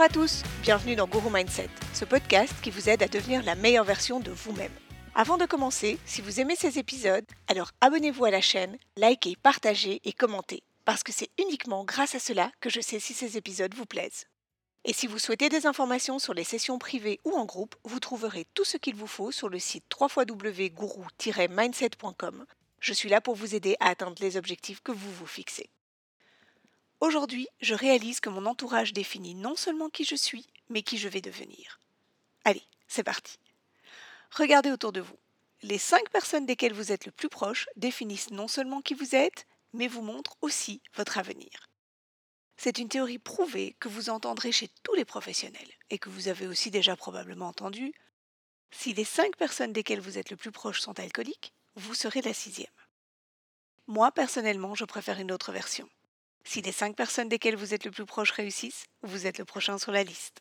Bonjour à tous, bienvenue dans Guru Mindset, ce podcast qui vous aide à devenir la meilleure version de vous-même. Avant de commencer, si vous aimez ces épisodes, alors abonnez-vous à la chaîne, likez, partagez et commentez, parce que c'est uniquement grâce à cela que je sais si ces épisodes vous plaisent. Et si vous souhaitez des informations sur les sessions privées ou en groupe, vous trouverez tout ce qu'il vous faut sur le site www.guru-mindset.com. Je suis là pour vous aider à atteindre les objectifs que vous vous fixez. Aujourd'hui, je réalise que mon entourage définit non seulement qui je suis, mais qui je vais devenir. Allez, c'est parti. Regardez autour de vous. Les cinq personnes desquelles vous êtes le plus proche définissent non seulement qui vous êtes, mais vous montrent aussi votre avenir. C'est une théorie prouvée que vous entendrez chez tous les professionnels et que vous avez aussi déjà probablement entendu. Si les cinq personnes desquelles vous êtes le plus proche sont alcooliques, vous serez la sixième. Moi, personnellement, je préfère une autre version. Si les cinq personnes desquelles vous êtes le plus proche réussissent, vous êtes le prochain sur la liste.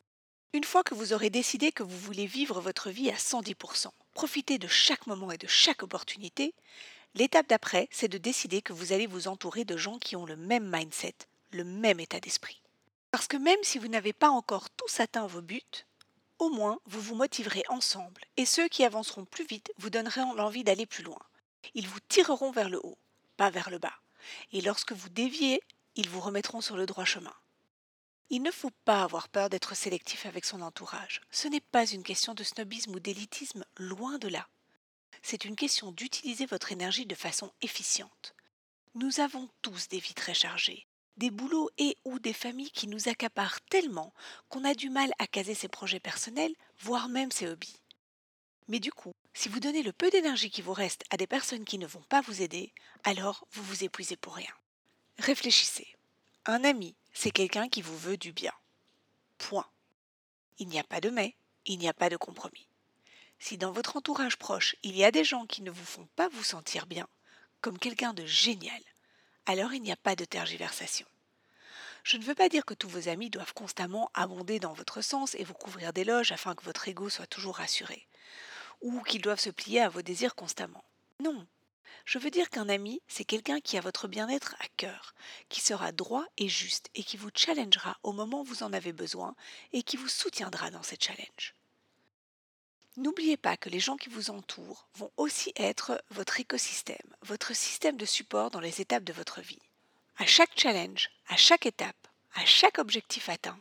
Une fois que vous aurez décidé que vous voulez vivre votre vie à 110%, profiter de chaque moment et de chaque opportunité, l'étape d'après, c'est de décider que vous allez vous entourer de gens qui ont le même mindset, le même état d'esprit. Parce que même si vous n'avez pas encore tous atteint vos buts, au moins vous vous motiverez ensemble et ceux qui avanceront plus vite vous donneront l'envie d'aller plus loin. Ils vous tireront vers le haut, pas vers le bas. Et lorsque vous déviez, ils vous remettront sur le droit chemin. Il ne faut pas avoir peur d'être sélectif avec son entourage. Ce n'est pas une question de snobisme ou d'élitisme, loin de là. C'est une question d'utiliser votre énergie de façon efficiente. Nous avons tous des vies très chargées, des boulots et ou des familles qui nous accaparent tellement qu'on a du mal à caser ses projets personnels, voire même ses hobbies. Mais du coup, si vous donnez le peu d'énergie qui vous reste à des personnes qui ne vont pas vous aider, alors vous vous épuisez pour rien. Réfléchissez. Un ami, c'est quelqu'un qui vous veut du bien. Point. Il n'y a pas de mais, il n'y a pas de compromis. Si dans votre entourage proche, il y a des gens qui ne vous font pas vous sentir bien, comme quelqu'un de génial, alors il n'y a pas de tergiversation. Je ne veux pas dire que tous vos amis doivent constamment abonder dans votre sens et vous couvrir d'éloges afin que votre ego soit toujours rassuré, ou qu'ils doivent se plier à vos désirs constamment. Non. Je veux dire qu'un ami, c'est quelqu'un qui a votre bien-être à cœur, qui sera droit et juste et qui vous challengera au moment où vous en avez besoin et qui vous soutiendra dans cette challenge. N'oubliez pas que les gens qui vous entourent vont aussi être votre écosystème, votre système de support dans les étapes de votre vie. À chaque challenge, à chaque étape, à chaque objectif atteint,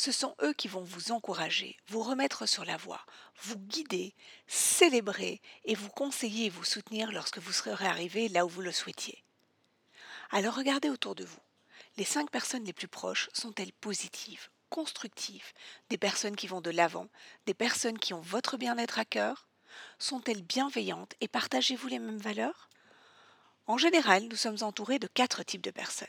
ce sont eux qui vont vous encourager, vous remettre sur la voie, vous guider, célébrer et vous conseiller et vous soutenir lorsque vous serez arrivé là où vous le souhaitiez. Alors regardez autour de vous. Les cinq personnes les plus proches sont-elles positives, constructives, des personnes qui vont de l'avant, des personnes qui ont votre bien-être à cœur? Sont-elles bienveillantes et partagez-vous les mêmes valeurs? En général, nous sommes entourés de quatre types de personnes.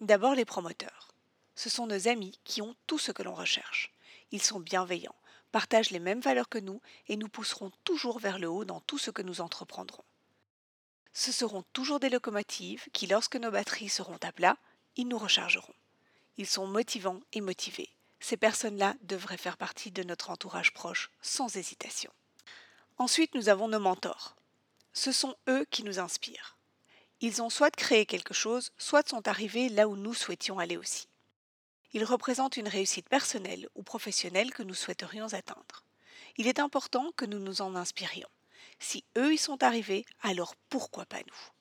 D'abord les promoteurs. Ce sont nos amis qui ont tout ce que l'on recherche. Ils sont bienveillants, partagent les mêmes valeurs que nous et nous pousseront toujours vers le haut dans tout ce que nous entreprendrons. Ce seront toujours des locomotives qui, lorsque nos batteries seront à plat, ils nous rechargeront. Ils sont motivants et motivés. Ces personnes-là devraient faire partie de notre entourage proche sans hésitation. Ensuite, nous avons nos mentors. Ce sont eux qui nous inspirent. Ils ont soit créé quelque chose, soit sont arrivés là où nous souhaitions aller aussi. Ils représentent une réussite personnelle ou professionnelle que nous souhaiterions atteindre. Il est important que nous nous en inspirions. Si eux y sont arrivés, alors pourquoi pas nous?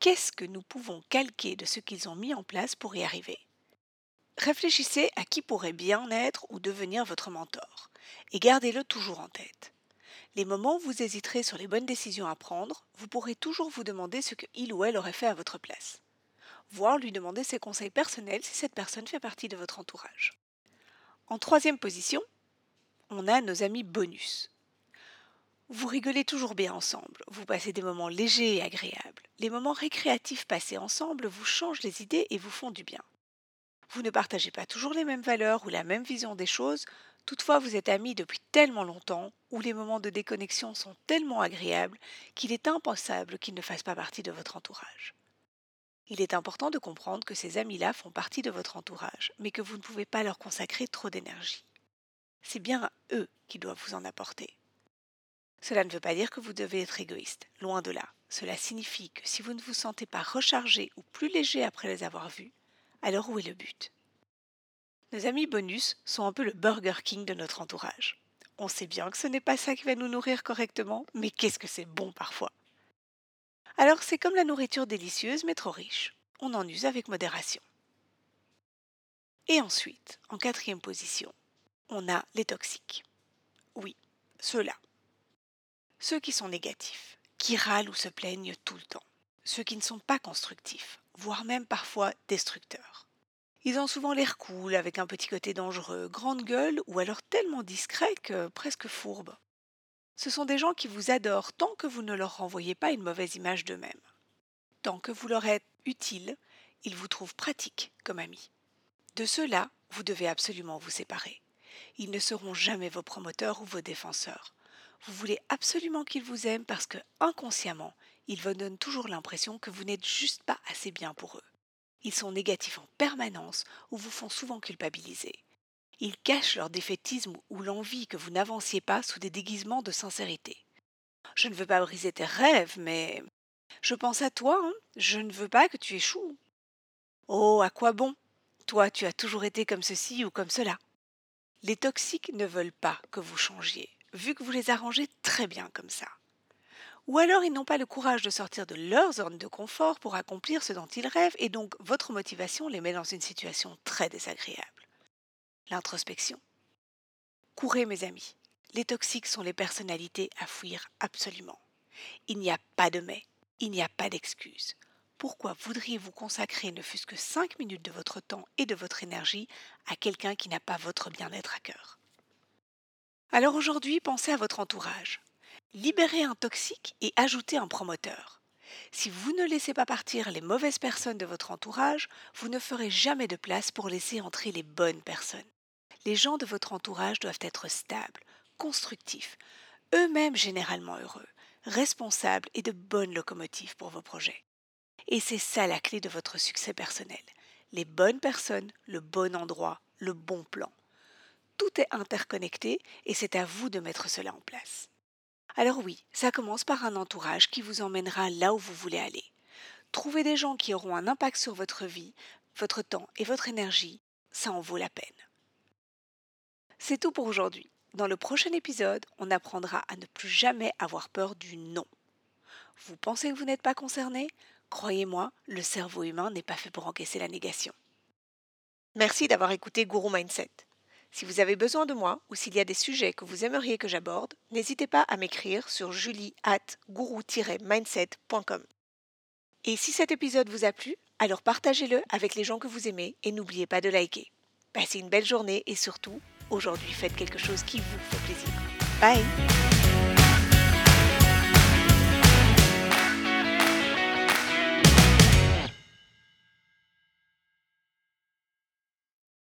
Qu'est-ce que nous pouvons calquer de ce qu'ils ont mis en place pour y arriver? Réfléchissez à qui pourrait bien être ou devenir votre mentor, et gardez-le toujours en tête. Les moments où vous hésiterez sur les bonnes décisions à prendre, vous pourrez toujours vous demander ce qu'il ou elle aurait fait à votre place, voire lui demander ses conseils personnels si cette personne fait partie de votre entourage. En troisième position, on a nos amis bonus. Vous rigolez toujours bien ensemble, vous passez des moments légers et agréables. Les moments récréatifs passés ensemble vous changent les idées et vous font du bien. Vous ne partagez pas toujours les mêmes valeurs ou la même vision des choses, toutefois vous êtes amis depuis tellement longtemps, où les moments de déconnexion sont tellement agréables qu'il est impensable qu'ils ne fassent pas partie de votre entourage. Il est important de comprendre que ces amis-là font partie de votre entourage, mais que vous ne pouvez pas leur consacrer trop d'énergie. C'est bien à eux qui doivent vous en apporter. Cela ne veut pas dire que vous devez être égoïste, loin de là. Cela signifie que si vous ne vous sentez pas rechargé ou plus léger après les avoir vus, alors où est le but? Nos amis bonus sont un peu le Burger King de notre entourage. On sait bien que ce n'est pas ça qui va nous nourrir correctement, mais qu'est-ce que c'est bon parfois? Alors c'est comme la nourriture délicieuse mais trop riche. On en use avec modération. Et ensuite, en quatrième position, on a les toxiques. Oui, ceux-là. Ceux qui sont négatifs, qui râlent ou se plaignent tout le temps. Ceux qui ne sont pas constructifs, voire même parfois destructeurs. Ils ont souvent l'air cool, avec un petit côté dangereux, grande gueule ou alors tellement discret que presque fourbe. Ce sont des gens qui vous adorent tant que vous ne leur renvoyez pas une mauvaise image d'eux-mêmes. Tant que vous leur êtes utile, ils vous trouvent pratique comme amis. De ceux-là, vous devez absolument vous séparer. Ils ne seront jamais vos promoteurs ou vos défenseurs. Vous voulez absolument qu'ils vous aiment parce que, inconsciemment, ils vous donnent toujours l'impression que vous n'êtes juste pas assez bien pour eux. Ils sont négatifs en permanence ou vous font souvent culpabiliser. Ils cachent leur défaitisme ou l'envie que vous n'avanciez pas sous des déguisements de sincérité. Je ne veux pas briser tes rêves, mais je pense à toi, hein. je ne veux pas que tu échoues. Oh, à quoi bon? Toi, tu as toujours été comme ceci ou comme cela. Les toxiques ne veulent pas que vous changiez, vu que vous les arrangez très bien comme ça ou alors ils n'ont pas le courage de sortir de leur zone de confort pour accomplir ce dont ils rêvent, et donc votre motivation les met dans une situation très désagréable. L'introspection. Courez mes amis, les toxiques sont les personnalités à fuir absolument. Il n'y a pas de mais, il n'y a pas d'excuse. Pourquoi voudriez-vous consacrer ne fût-ce que cinq minutes de votre temps et de votre énergie à quelqu'un qui n'a pas votre bien-être à cœur? Alors aujourd'hui, pensez à votre entourage. Libérez un toxique et ajoutez un promoteur. Si vous ne laissez pas partir les mauvaises personnes de votre entourage, vous ne ferez jamais de place pour laisser entrer les bonnes personnes. Les gens de votre entourage doivent être stables, constructifs, eux-mêmes généralement heureux, responsables et de bonnes locomotives pour vos projets. Et c'est ça la clé de votre succès personnel. Les bonnes personnes, le bon endroit, le bon plan. Tout est interconnecté et c'est à vous de mettre cela en place. Alors oui, ça commence par un entourage qui vous emmènera là où vous voulez aller. Trouvez des gens qui auront un impact sur votre vie, votre temps et votre énergie, ça en vaut la peine. C'est tout pour aujourd'hui. Dans le prochain épisode, on apprendra à ne plus jamais avoir peur du non. Vous pensez que vous n'êtes pas concerné? Croyez-moi, le cerveau humain n'est pas fait pour encaisser la négation. Merci d'avoir écouté Guru Mindset. Si vous avez besoin de moi ou s'il y a des sujets que vous aimeriez que j'aborde, n'hésitez pas à m'écrire sur julie at mindsetcom Et si cet épisode vous a plu, alors partagez-le avec les gens que vous aimez et n'oubliez pas de liker. Passez une belle journée et surtout, aujourd'hui faites quelque chose qui vous fait plaisir. Bye